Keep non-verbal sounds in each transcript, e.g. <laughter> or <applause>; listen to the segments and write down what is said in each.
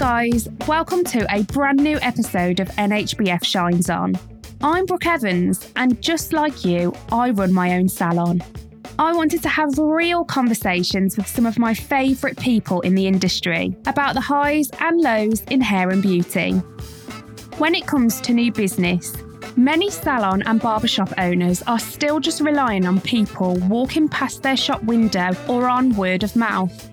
guys, welcome to a brand new episode of NHBF Shines On. I'm Brooke Evans, and just like you, I run my own salon. I wanted to have real conversations with some of my favourite people in the industry about the highs and lows in hair and beauty. When it comes to new business, many salon and barbershop owners are still just relying on people walking past their shop window or on word of mouth.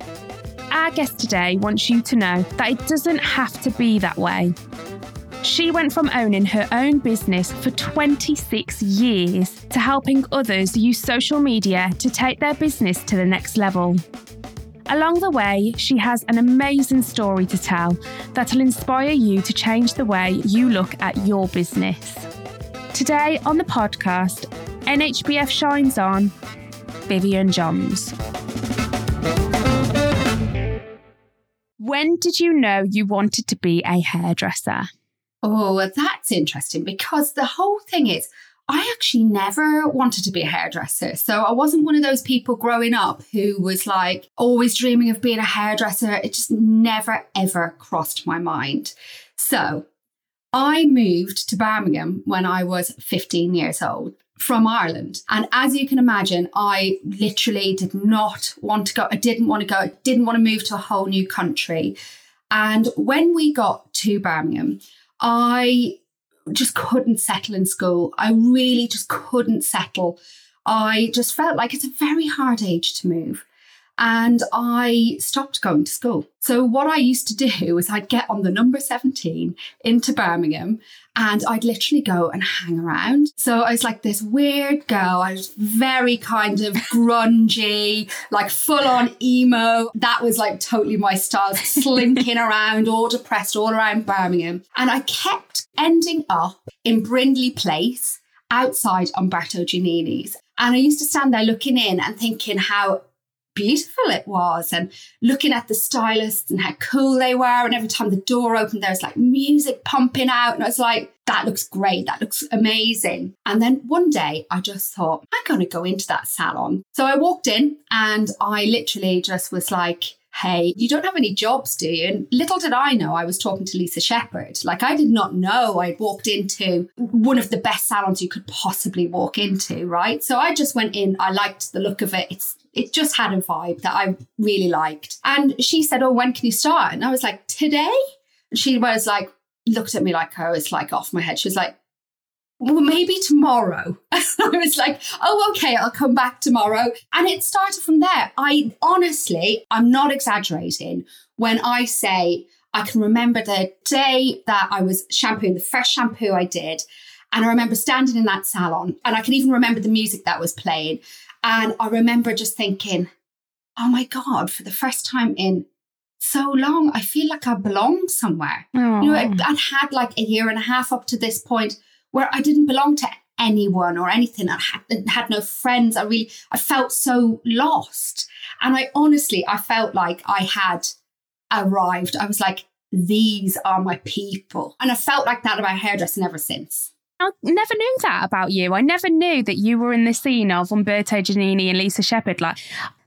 Our guest today wants you to know that it doesn't have to be that way. She went from owning her own business for 26 years to helping others use social media to take their business to the next level. Along the way, she has an amazing story to tell that'll inspire you to change the way you look at your business. Today on the podcast, NHBF shines on Vivienne Johns. When did you know you wanted to be a hairdresser? Oh, that's interesting because the whole thing is, I actually never wanted to be a hairdresser. So I wasn't one of those people growing up who was like always dreaming of being a hairdresser. It just never, ever crossed my mind. So I moved to Birmingham when I was 15 years old from Ireland. And as you can imagine, I literally did not want to go. I didn't want to go. I didn't want to move to a whole new country. And when we got to Birmingham, I just couldn't settle in school. I really just couldn't settle. I just felt like it's a very hard age to move and I stopped going to school. So, what I used to do is I'd get on the number 17 into Birmingham and I'd literally go and hang around. So, I was like this weird girl. I was very kind of grungy, like full on emo. That was like totally my style, slinking <laughs> around, all depressed, all around Birmingham. And I kept ending up in Brindley Place outside Umberto Giannini's. And I used to stand there looking in and thinking how beautiful it was and looking at the stylists and how cool they were. And every time the door opened, there was like music pumping out. And I was like, that looks great. That looks amazing. And then one day I just thought, I'm going to go into that salon. So I walked in and I literally just was like, hey, you don't have any jobs, do you? And little did I know I was talking to Lisa Shepherd. Like I did not know I'd walked into one of the best salons you could possibly walk into, right? So I just went in, I liked the look of it. It's it just had a vibe that I really liked. And she said, Oh, when can you start? And I was like, Today? And she was like, looked at me like I was like off my head. She was like, well, maybe tomorrow. <laughs> I was like, oh, okay, I'll come back tomorrow. And it started from there. I honestly, I'm not exaggerating when I say I can remember the day that I was shampooing, the first shampoo I did. And I remember standing in that salon and I can even remember the music that was playing. And I remember just thinking, oh my God, for the first time in so long, I feel like I belong somewhere. Aww. You know, I'd, I'd had like a year and a half up to this point where I didn't belong to anyone or anything. I had, had no friends. I really, I felt so lost. And I honestly, I felt like I had arrived. I was like, these are my people. And I felt like that about hairdressing ever since. I never knew that about you. I never knew that you were in the scene of Umberto Giannini and Lisa Shepherd. Like,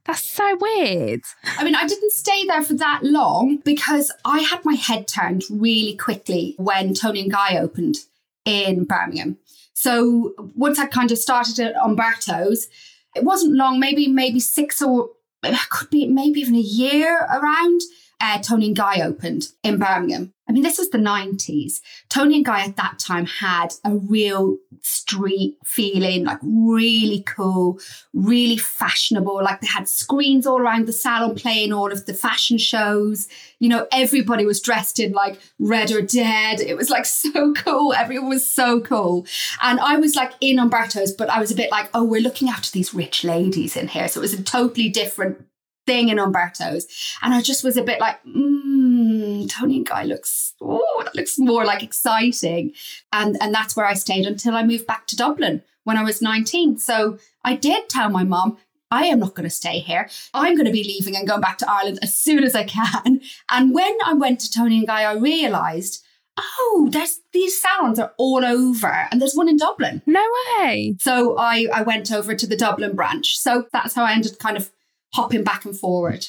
that's so weird. I mean, I didn't stay there for that long because I had my head turned really quickly when Toni and Guy opened in Birmingham. So once I kind of started at Umberto's, it wasn't long, maybe maybe six or it could be maybe even a year around uh, Toni and Guy opened in Birmingham. I mean, this was the 90s. Toni and Guy at that time had a real street feeling, like really cool, really fashionable. Like they had screens all around the salon playing all of the fashion shows. You know, everybody was dressed in like red or dead. It was like <laughs> so cool. Everyone was so cool. And I was like in Umberto's, but I was a bit like, oh, we're looking after these rich ladies in here. So it was a totally different thing in Umberto's. And I just was a bit like, hmm, Hmm, Toni and Guy looks, oh, that looks more like exciting. And, and that's where I stayed until I moved back to Dublin when I was 19. So I did tell my mom, I am not going to stay here. I'm going to be leaving and going back to Ireland as soon as I can. <laughs> And when I went to Toni and Guy, I realized, oh, there's these salons are all over, and there's one in Dublin. No way. So I I went over to the Dublin branch. So that's how I ended kind of hopping back and forward.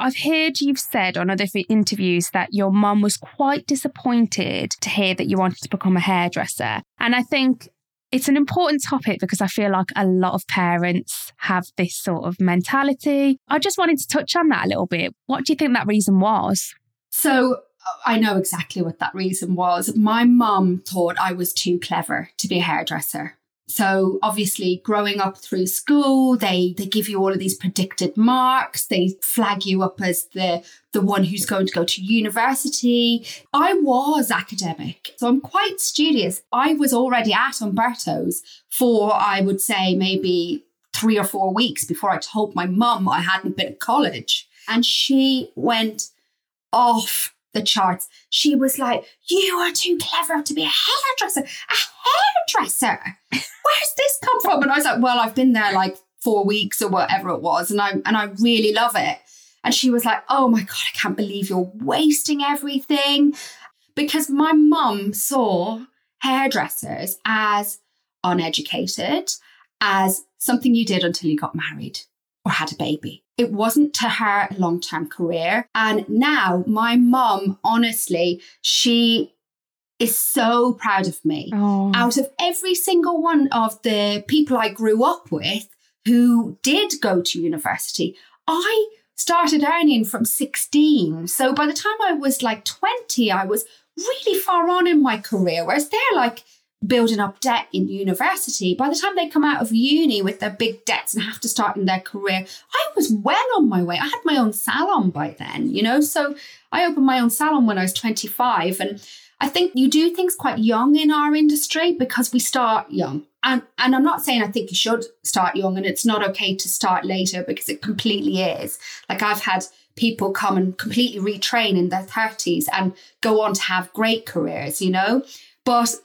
I've heard you've said on other interviews that your mum was quite disappointed to hear that you wanted to become a hairdresser. And I think it's an important topic because I feel like a lot of parents have this sort of mentality. I just wanted to touch on that a little bit. What do you think that reason was? So, I know exactly what that reason was. My mum thought I was too clever to be a hairdresser. So obviously growing up through school, they they give you all of these predicted marks. They flag you up as the the one who's going to go to university. I was academic, so I'm quite studious. I was already at Umberto's for I would say maybe three or four weeks before I told my mum I hadn't been at college. And she went off the charts. She was like, You are too clever to be a hairdresser. A hairdresser? Where's this come from? And I was like, Well, I've been there like four weeks or whatever it was, and I and I really love it. And she was like, Oh my God, I can't believe you're wasting everything. Because my mum saw hairdressers as uneducated, as something you did until you got married or had a baby. It wasn't to her long term career. And now my mum, honestly, she is so proud of me. Oh. Out of every single one of the people I grew up with who did go to university, I started earning from 16. So by the time I was like 20, I was really far on in my career. Whereas they're like building up debt in university, by the time they come out of uni with their big debts and have to start in their career, I was well on my way. I had my own salon by then, you know? So I opened my own salon when I was 25. And I think you do things quite young in our industry because we start young. And, and I'm not saying I think you should start young and it's not okay to start later because it completely is. Like I've had people come and completely retrain in their 30s and go on to have great careers, you know? But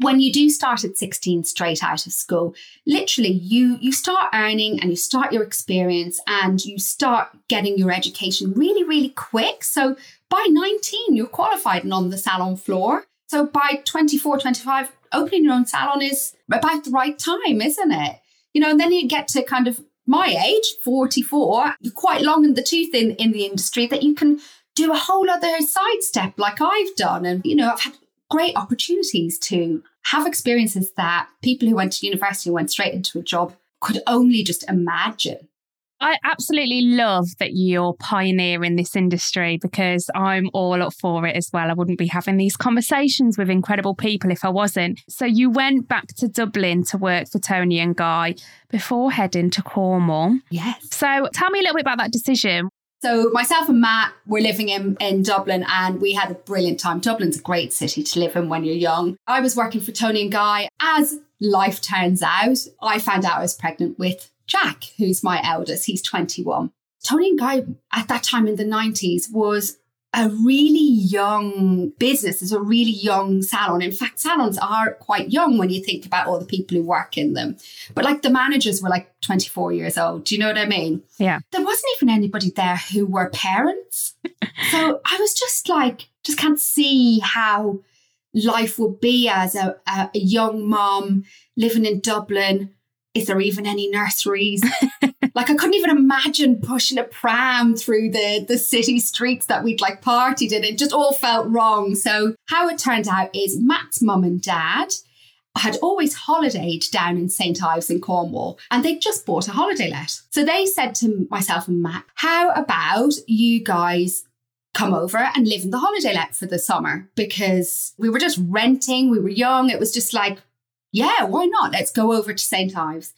when you do start at 16 straight out of school literally you you start earning and you start your experience and you start getting your education really really quick. So by 19 you're qualified and on the salon floor. So by 24 25 opening your own salon is about the right time isn't it? You know and then you get to kind of my age 44 you're quite long in the tooth in in the industry that you can do a whole other sidestep like I've done. And you know I've had great opportunities to have experiences that people who went to university and went straight into a job could only just imagine. I absolutely love that you're pioneering this industry because I'm all up for it as well. I wouldn't be having these conversations with incredible people if I wasn't. So you went back to Dublin to work for Toni and Guy before heading to Cornwall. Yes. So tell me a little bit about that decision. So myself and Matt were living in, in Dublin and we had a brilliant time. Dublin's a great city to live in when you're young. I was working for Toni and Guy. As life turns out, I found out I was pregnant with Jack, who's my eldest. He's 21. Toni and Guy at that time in the 90s was a really young business. It's a really young salon. In fact, salons are quite young when you think about all the people who work in them. But like the managers were like 24 years old. Do you know what I mean? Yeah. There wasn't even anybody there who were parents. <laughs> so I was just like, just can't see how life would be as a, a, a young mom living in Dublin is there even any nurseries? <laughs> like I couldn't even imagine pushing a pram through the the city streets that we'd like partied in. It just all felt wrong. So how it turned out is Matt's mum and dad had always holidayed down in St. Ives in Cornwall and they just bought a holiday let. So they said to myself and Matt, how about you guys come over and live in the holiday let for the summer? Because we were just renting, we were young. It was just like, yeah, why not? Let's go over to St. Ives.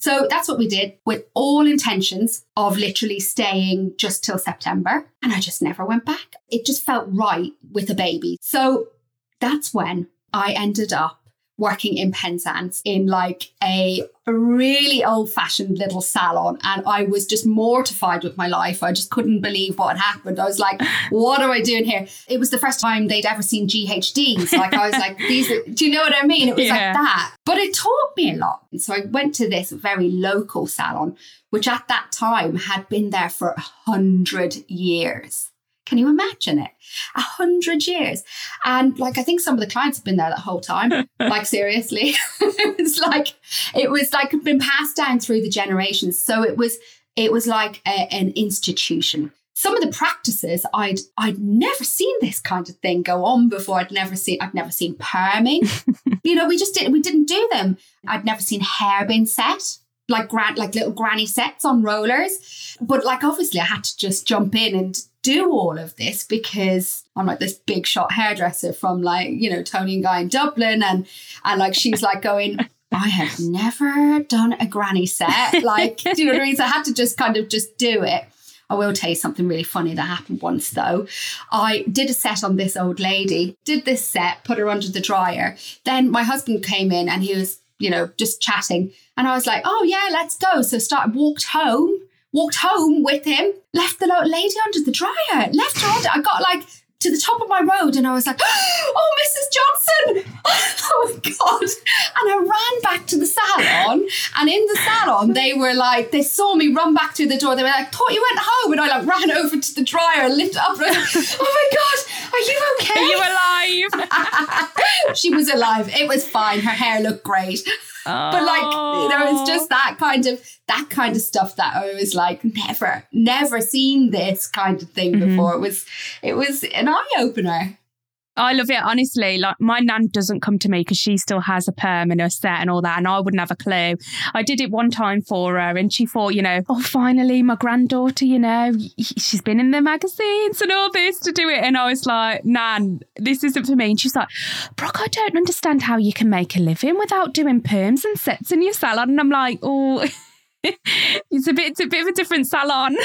So that's what we did with all intentions of literally staying just till September. And I just never went back. It just felt right with a baby. So that's when I ended up working in Penzance in like a really old fashioned little salon. And I was just mortified with my life. I just couldn't believe what had happened. I was like, <laughs> what am I doing here? It was the first time they'd ever seen GHDs. Like, I was like, these, are, do you know what I mean? It was yeah. like that. But it taught me a lot. And so I went to this very local salon, which at that time had been there for a hundred years. Can you imagine it? A hundred years. And like, I think some of the clients have been there that whole time. <laughs> like, seriously. <laughs> it's like, it was like been passed down through the generations. So it was, it was like a, an institution. some of the practices I'd I'd never seen this kind of thing go on before. I'd never seen I'd never seen perming. <laughs> you know, we just didn't we didn't do them. I'd never seen hair being set like grand like little granny sets on rollers. But like obviously I had to just jump in and do all of this because I'm like this big shot hairdresser from like, you know, Toni and Guy in Dublin and and like she's like going I have never done a granny set. Like, do you know what I mean? So I had to just kind of just do it. I will tell you something really funny that happened once though. I did a set on this old lady, did this set, put her under the dryer. Then my husband came in and he was, you know, just chatting. And I was like, oh yeah, let's go. So started walked home, walked home with him, left the lady under the dryer, left her under. I got like to the top of my road and I was like, <gasps> oh, Mrs. Johnson. <laughs> oh my God. And I ran back to the salon. And in the salon, they were like, they saw me run back through the door. They were like, thought you went home. And I like ran over to the dryer and lifted up. And <laughs> oh my God, are you okay? Are you alive? <laughs> she was alive. It was fine. Her hair looked great. Oh. But like, you know, it's just that kind of that kind of stuff that I was like, never, never seen this kind of thing mm-hmm. before. It was it was an eye opener. I love it, honestly. Like my nan doesn't come to me because she still has a perm and a set and all that, and I wouldn't have a clue. I did it one time for her, and she thought, you know, oh, finally, my granddaughter, you know, she's been in the magazines and all this to do it, and I was like, Nan, this isn't for me. And she's like, Brooke, I don't understand how you can make a living without doing perms and sets in your salon, and I'm like, oh, <laughs> it's a bit, it's a bit of a different salon.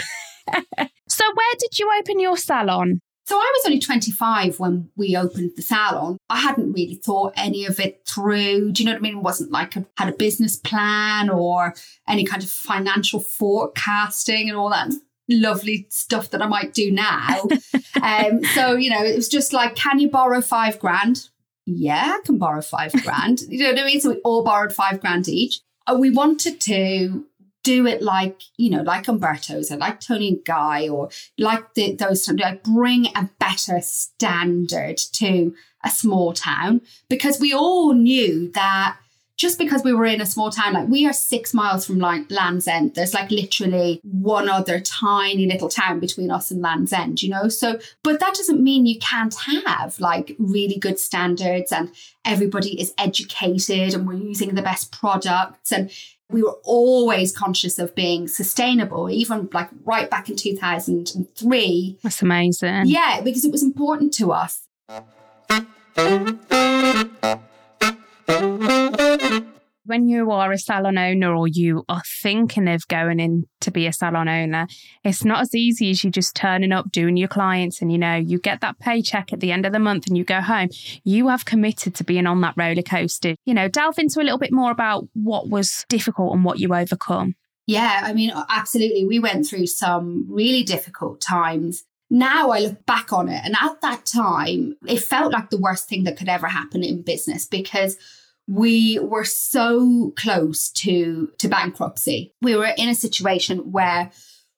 <laughs> so, where did you open your salon? So I was only 25 when we opened the salon. I hadn't really thought any of it through. Do you know what I mean? It wasn't like I had a business plan or any kind of financial forecasting and all that lovely stuff that I might do now. <laughs> um, so, you know, it was just like, can you borrow five grand? Yeah, I can borrow five grand. You know what I mean? So we all borrowed five grand each. Uh, we wanted to do it like you know like umberto's or like Toni guy or like the, those like bring a better standard to a small town. Because we all knew that just because we were in a small town like we are six miles from like land's end there's like literally one other tiny little town between us and land's end you know? So but that doesn't mean you can't have like really good standards and everybody is educated and we're using the best products and we were always conscious of being sustainable, even like right back in 2003. That's amazing. Yeah, because it was important to us. When you are a salon owner or you are thinking of going in to be a salon owner, it's not as easy as you just turning up, doing your clients, and you know, you get that paycheck at the end of the month and you go home. You have committed to being on that roller coaster. You know, delve into a little bit more about what was difficult and what you overcome. Yeah, I mean, absolutely. We went through some really difficult times. Now I look back on it, and at that time, it felt like the worst thing that could ever happen in business because we were so close to to bankruptcy. We were in a situation where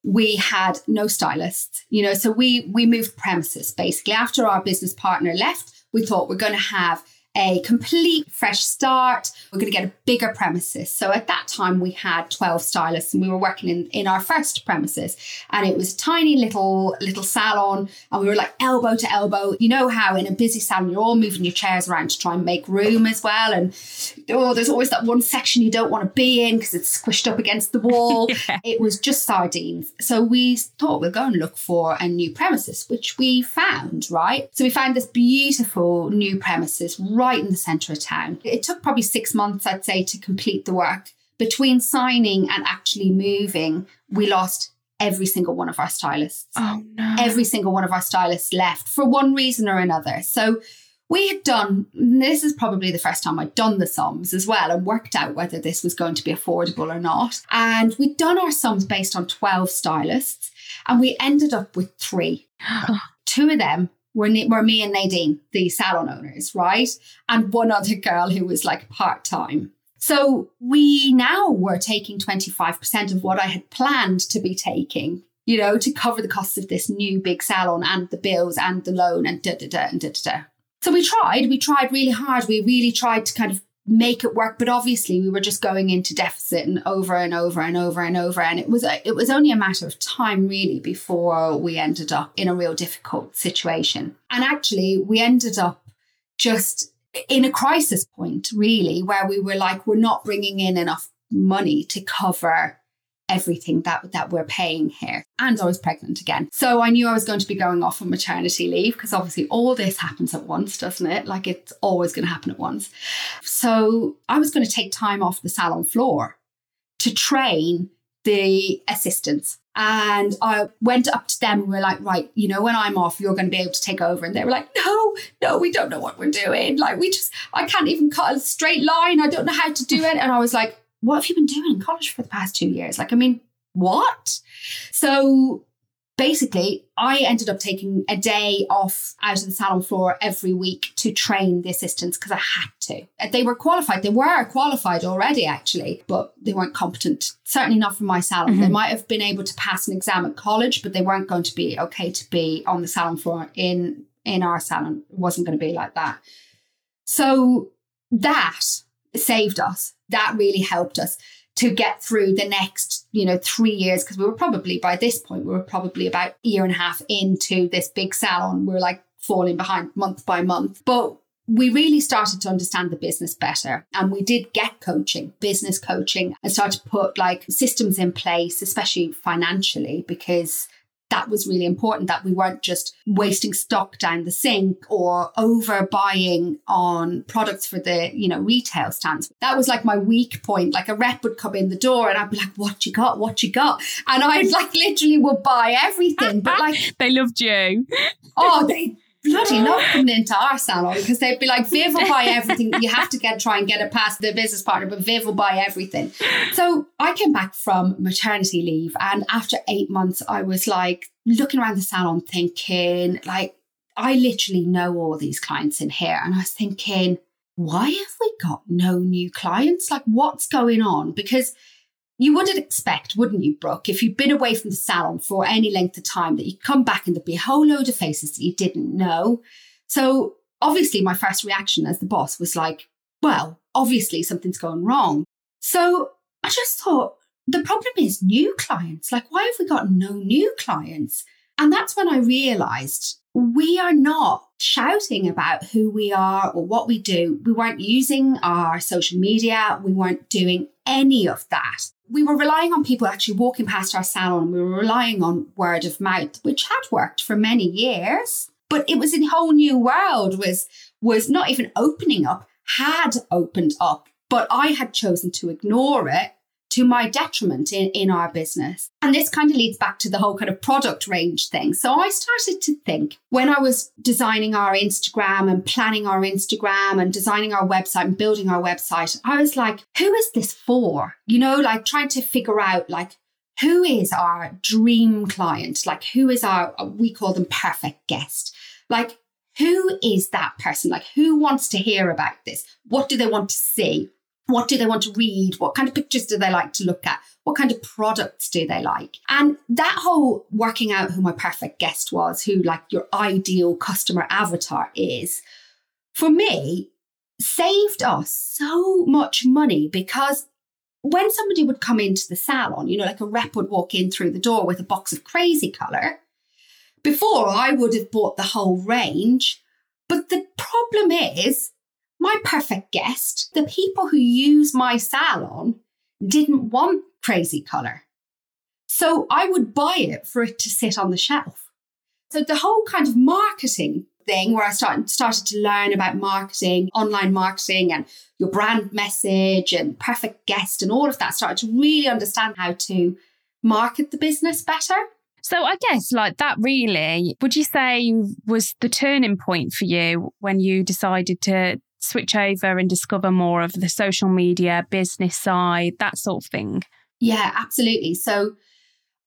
we had no stylists, you know, so we we moved premises basically after our business partner left. We thought we're going to have a complete fresh start. We're going to get a bigger premises. So at that time, we had 12 stylists and we were working in, in our first premises. And it was a tiny little, little salon. And we were like elbow to elbow. You know how in a busy salon, you're all moving your chairs around to try and make room as well. And oh, there's always that one section you don't want to be in because it's squished up against the wall. <laughs> yeah. It was just sardines. So we thought we'd go and look for a new premises, which we found, right? So we found this beautiful new premises right right in the centre of town. It took probably six months, I'd say, to complete the work. Between signing and actually moving, we lost every single one of our stylists. Oh, no. Every single one of our stylists left for one reason or another. So we had done, this is probably the first time I'd done the sums as well and worked out whether this was going to be affordable or not. And we'd done our sums based on 12 stylists and we ended up with three. <gasps> Two of them were, were me and Nadine, the salon owners, right? And one other girl who was like part time. So we now were taking 25% of what I had planned to be taking, you know, to cover the costs of this new big salon and the bills and the loan and da da da and da da da. So we tried, we tried really hard. We really tried to kind of make it work. But obviously, we were just going into deficit and over and over and over and over. And it was it was only a matter of time, really, before we ended up in a real difficult situation. And actually, we ended up just in a crisis point, really, where we were like, we're not bringing in enough money to cover everything that that we're paying here. And I was pregnant again. So I knew I was going to be going off on maternity leave because obviously all this happens at once, doesn't it? Like it's always going to happen at once. So I was going to take time off the salon floor to train the assistants. And I went up to them and we are like, right, you know, when I'm off, you're going to be able to take over. And they were like, no, no, we don't know what we're doing. Like, we just, I can't even cut a straight line. I don't know how to do it. And I was like, what have you been doing in college for the past two years? Like, I mean, what? So basically, I ended up taking a day off out of the salon floor every week to train the assistants because I had to. They were qualified. They were qualified already, actually, but they weren't competent. Certainly not for my salon. Mm-hmm. They might have been able to pass an exam at college, but they weren't going to be okay to be on the salon floor in in our salon. It wasn't going to be like that. So that saved us. That really helped us to get through the next, you know, three years. Because we were probably by this point, we were probably about year and a half into this big salon. We we're like falling behind month by month. But we really started to understand the business better and we did get coaching business coaching and started to put like systems in place especially financially because that was really important that we weren't just wasting stock down the sink or overbuying on products for the you know retail stands. That was like my weak point. Like a rep would come in the door and i'd be like what you got? What you got? And i'd like literally would buy everything but <laughs> like they loved you. Oh they bloody love coming into our salon because they'd be like, Viv will buy everything. You have to get try and get it past the business partner, but Viv will buy everything. So I came back from maternity leave, and after eight months, I was like looking around the salon, thinking like, I literally know all these clients in here, and I was thinking, why have we got no new clients? Like, what's going on? Because you wouldn't expect, wouldn't you, Brooke, if you'd been away from the salon for any length of time, that you'd come back and there'd be a whole load of faces that you didn't know. So obviously, my first reaction as the boss was like, well, obviously something's going wrong. So I just thought, the problem is new clients. Like, why have we got no new clients? And that's when I realized we are not shouting about who we are or what we do. We weren't using our social media. We weren't doing any of that. We were relying on people actually walking past our salon. We were relying on word of mouth, which had worked for many years. But it was a whole new world, was was not even opening up, had opened up, but I had chosen to ignore it to my detriment in, in our business. And this kind of leads back to the whole kind of product range thing. So I started to think when I was designing our Instagram and planning our Instagram and designing our website and building our website, I was like, who is this for? You know, like trying to figure out like, who is our dream client? Like, who is our, we call them perfect guest? Like, who is that person? Like, who wants to hear about this? What do they want to see? What do they want to read? What kind of pictures do they like to look at? What kind of products do they like? And that whole working out who my perfect guest was, who like your ideal customer avatar is, for me, saved us so much money because when somebody would come into the salon, you know, like a rep would walk in through the door with a box of crazy color. Before I would have bought the whole range. But the problem is, my perfect guest, the people who use my salon, didn't want crazy color. So I would buy it for it to sit on the shelf. So the whole kind of marketing thing where I started, started to learn about marketing, online marketing and your brand message and perfect guest and all of that, started to really understand how to market the business better. So I guess like that really, would you say was the turning point for you when you decided to switch over and discover more of the social media business side, that sort of thing? Yeah, absolutely. So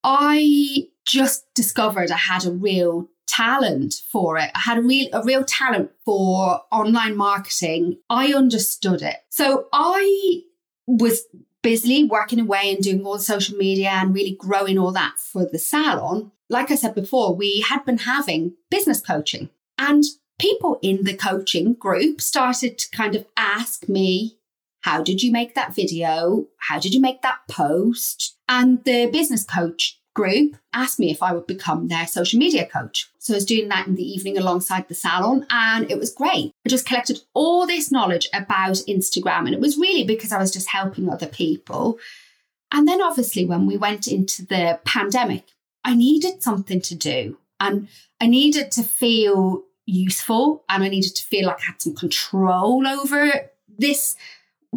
I just discovered I had a real talent for it. I had a real a real talent for online marketing. I understood it. So I was busily working away and doing all the social media and really growing all that for the salon. Like I said before, we had been having business coaching. And people in the coaching group started to kind of ask me How did you make that video? How did you make that post? And the business coach group asked me if I would become their social media coach. So I was doing that in the evening alongside the salon and it was great. I just collected all this knowledge about Instagram and it was really because I was just helping other people. And then obviously when we went into the pandemic, I needed something to do and I needed to feel useful and I needed to feel like I had some control over this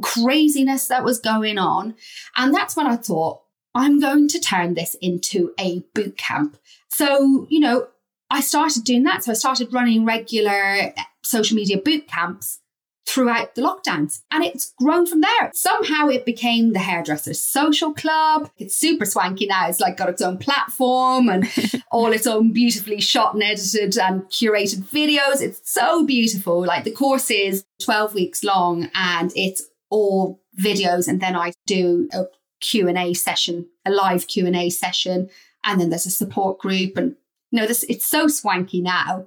craziness that was going on. And that's when I thought, I'm going to turn this into a boot camp. So, you know, I started doing that. So I started running regular social media boot camps throughout the lockdowns and it's grown from there. Somehow it became the hairdressers social club. It's super swanky now. It's like got its own platform and <laughs> all its own beautifully shot and edited and curated videos. It's so beautiful. Like the course is 12 weeks long and it's all videos and then I do a Q&A session, a live Q&A session, and then there's a support group and you know this it's so swanky now.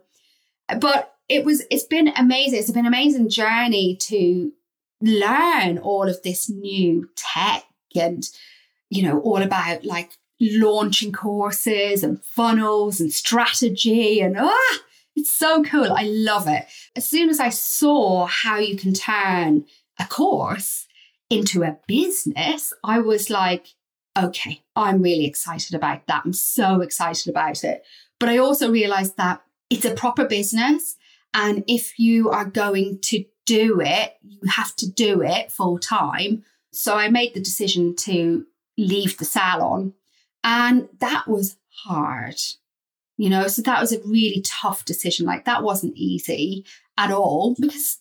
But it was it's been amazing. It's been an amazing journey to learn all of this new tech and you know all about like launching courses and funnels and strategy and ah it's so cool. I love it. As soon as I saw how you can turn a course into a business, I was like, okay, I'm really excited about that. I'm so excited about it. But I also realized that it's a proper business. And if you are going to do it, you have to do it full time. So I made the decision to leave the salon. And that was hard, you know, so that was a really tough decision. Like that wasn't easy at all because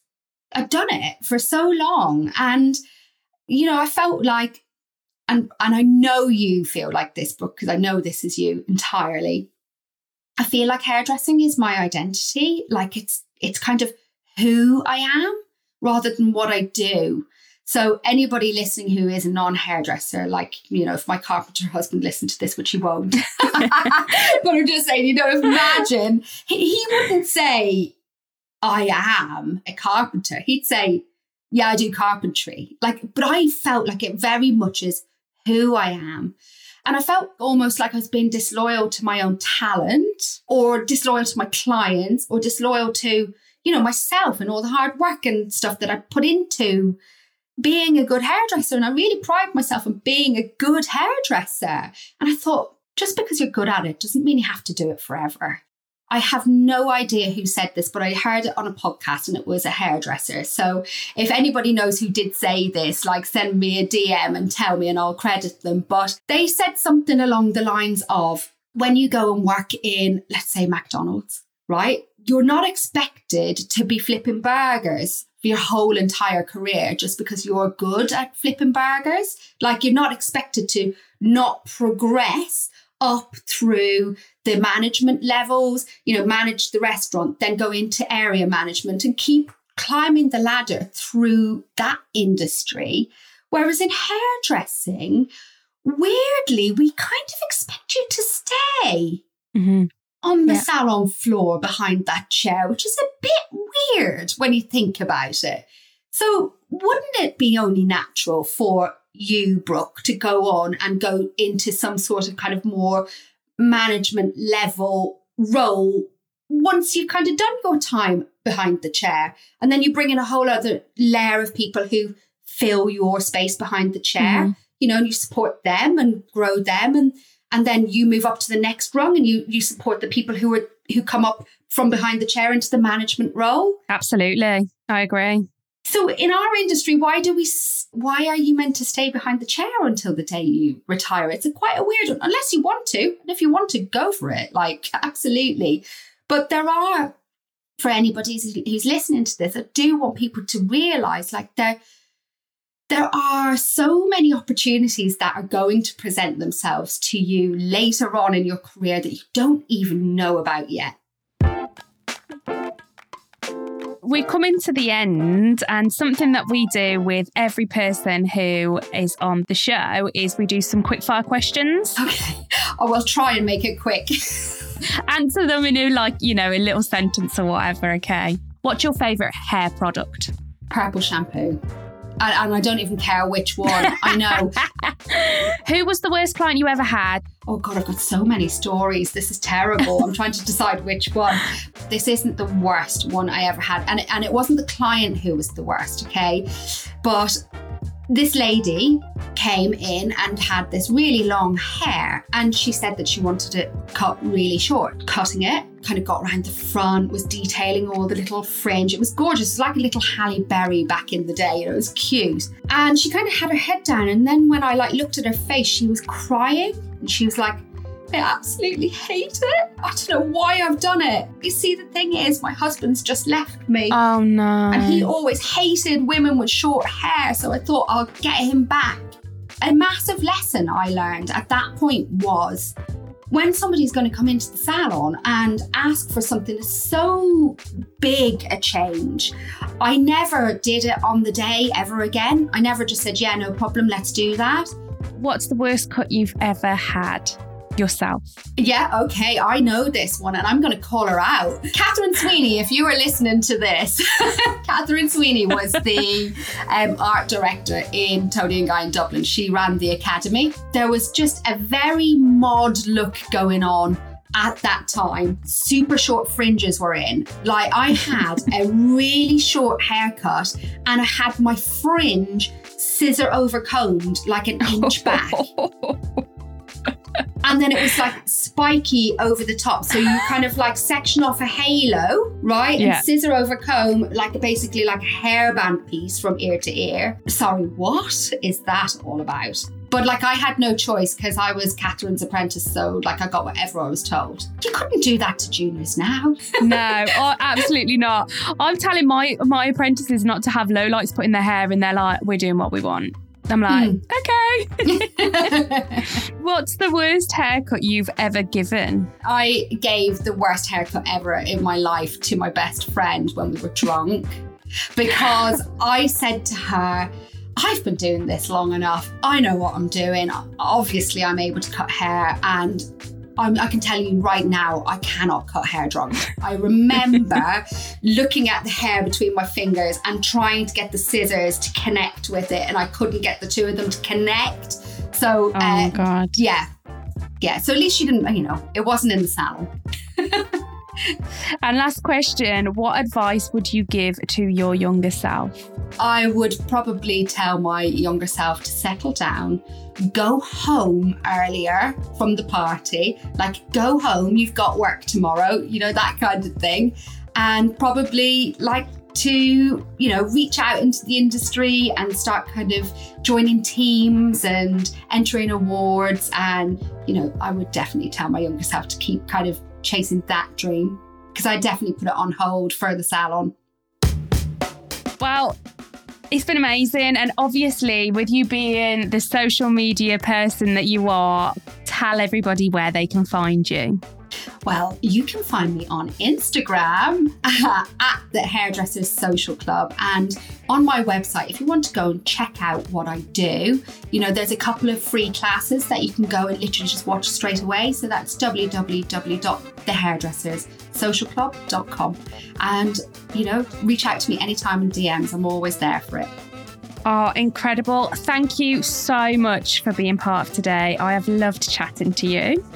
I'd done it for so long. And you know, I felt like, and and I know you feel like this, because I know this is you entirely. I feel like hairdressing is my identity. Like it's it's kind of who I am rather than what I do. So anybody listening who is a non-hairdresser, like, you know, if my carpenter husband listened to this, which he won't, <laughs> but I'm just saying, you know, imagine he, he wouldn't say, I am a carpenter. He'd say, yeah, I do carpentry. Like, but I felt like it very much is who I am. And I felt almost like I was being disloyal to my own talent or disloyal to my clients or disloyal to, you know, myself and all the hard work and stuff that I put into being a good hairdresser. And I really pride myself on being a good hairdresser. And I thought, just because you're good at it doesn't mean you have to do it forever. I have no idea who said this, but I heard it on a podcast and it was a hairdresser. So if anybody knows who did say this, like send me a DM and tell me and I'll credit them. But they said something along the lines of when you go and work in, let's say, McDonald's, right? You're not expected to be flipping burgers for your whole entire career just because you're good at flipping burgers. Like you're not expected to not progress up through the management levels, you know, manage the restaurant, then go into area management and keep climbing the ladder through that industry. Whereas in hairdressing, weirdly, we kind of expect you to stay mm-hmm. on the yeah. salon floor behind that chair, which is a bit weird when you think about it. So, wouldn't it be only natural for you, Brooke, to go on and go into some sort of kind of more management level role once you've kind of done your time behind the chair. And then you bring in a whole other layer of people who fill your space behind the chair, mm-hmm. you know, and you support them and grow them and and then you move up to the next rung and you you support the people who are who come up from behind the chair into the management role. Absolutely. I agree. So in our industry, why do we? Why are you meant to stay behind the chair until the day you retire? It's a quite a weird one, unless you want to. And if you want to, go for it. Like <laughs> absolutely. But there are, for anybody who's listening to this, I do want people to realise, like there, there are so many opportunities that are going to present themselves to you later on in your career that you don't even know about yet we come into the end, and something that we do with every person who is on the show is we do some quick fire questions. <laughs> Okay. I will try and make it quick. <laughs> Answer them in a, like, you know, a little sentence or whatever, okay? What's your favourite hair product? Purple shampoo. And, and I don't even care which one. I know. <laughs> Who was the worst client you ever had? Oh God, I've got so many stories. This is terrible. I'm trying to <laughs> decide which one. This isn't the worst one I ever had. And, and it wasn't the client who was the worst, okay? But this lady came in and had this really long hair and she said that she wanted it cut really short. Cutting it kind of got around the front was detailing all the little fringe. It was gorgeous. It was like a little halle berry back in the day it was cute. And she kind of had her head down and then when i like looked at her face she was crying. And she was like I absolutely hate it. I don't know why I've done it. You see, the thing is, my husband's just left me. Oh no. And he always hated women with short hair, so I thought I'll get him back. A massive lesson I learned at that point was when somebody's going to come into the salon and ask for something so big a change, I never did it on the day ever again. I never just said, yeah, no problem, let's do that. What's the worst cut you've ever had? Yourself. Yeah, okay, I know this one and I'm going to call her out. Catherine Sweeney, if you were listening to this, <laughs> Catherine Sweeney was the um, art director in Toni and Guy in Dublin. She ran the academy. There was just a very mod look going on at that time, super short fringes were in. Like I had a really short haircut and I had my fringe scissor over combed like an inch back. <laughs> and then it was like spiky over the top. So you kind of like section off a halo, right? Yeah. And scissor over comb, like basically like a hairband piece from ear to ear. Sorry, what is that all about? But like I had no choice because I was Catherine's apprentice, so like I got whatever I was told. You couldn't do that to juniors now. <laughs> no, oh, absolutely not. I'm telling my my apprentices not to have low lights put in their hair, and they're like, "We're doing what we want." I'm like, mm. okay. <laughs> What's the worst haircut you've ever given? I gave the worst haircut ever in my life to my best friend when we were drunk because <laughs> I said to her, I've been doing this long enough. I know what I'm doing. Obviously, I'm able to cut hair and I'm, i can tell you right now, I cannot cut hair drunk. I remember <laughs> looking at the hair between my fingers and trying to get the scissors to connect with it, and I couldn't get the two of them to connect. So, oh uh, God, yeah, yeah. So at least she didn't, you know, it wasn't in the salon. <laughs> and last question What advice would you give to your younger self? I would probably tell my younger self to settle down, go home earlier from the party, like go home, you've got work tomorrow, you know, that kind of thing. And probably like to, you know, reach out into the industry and start kind of joining teams and entering awards. And, you know, I would definitely tell my younger self to keep kind of chasing that dream because I definitely put it on hold for the salon. Well, it's been amazing. And obviously, with you being the social media person that you are, tell everybody where they can find you. Well, you can find me on Instagram <laughs> at the Hairdressers Social Club and on my website if you want to go and check out what I do. You know, there's a couple of free classes that you can go and literally just watch straight away. So that's www.thehairdresserssocialclub.com. And, you know, reach out to me anytime in DMs. I'm always there for it. Oh, incredible. Thank you so much for being part of today. I have loved chatting to you.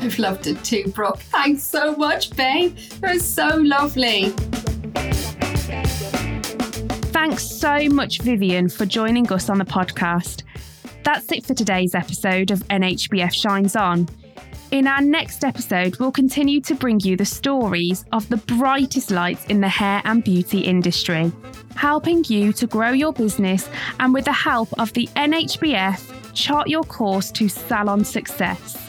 I've loved it too, Brooke. Thanks so much, babe. It was so lovely. Thanks so much, Vivienne, for joining us on the podcast. That's it for today's episode of NHBF Shines On. In our next episode, we'll continue to bring you the stories of the brightest lights in the hair and beauty industry, helping you to grow your business and with the help of the NHBF, chart your course to salon success.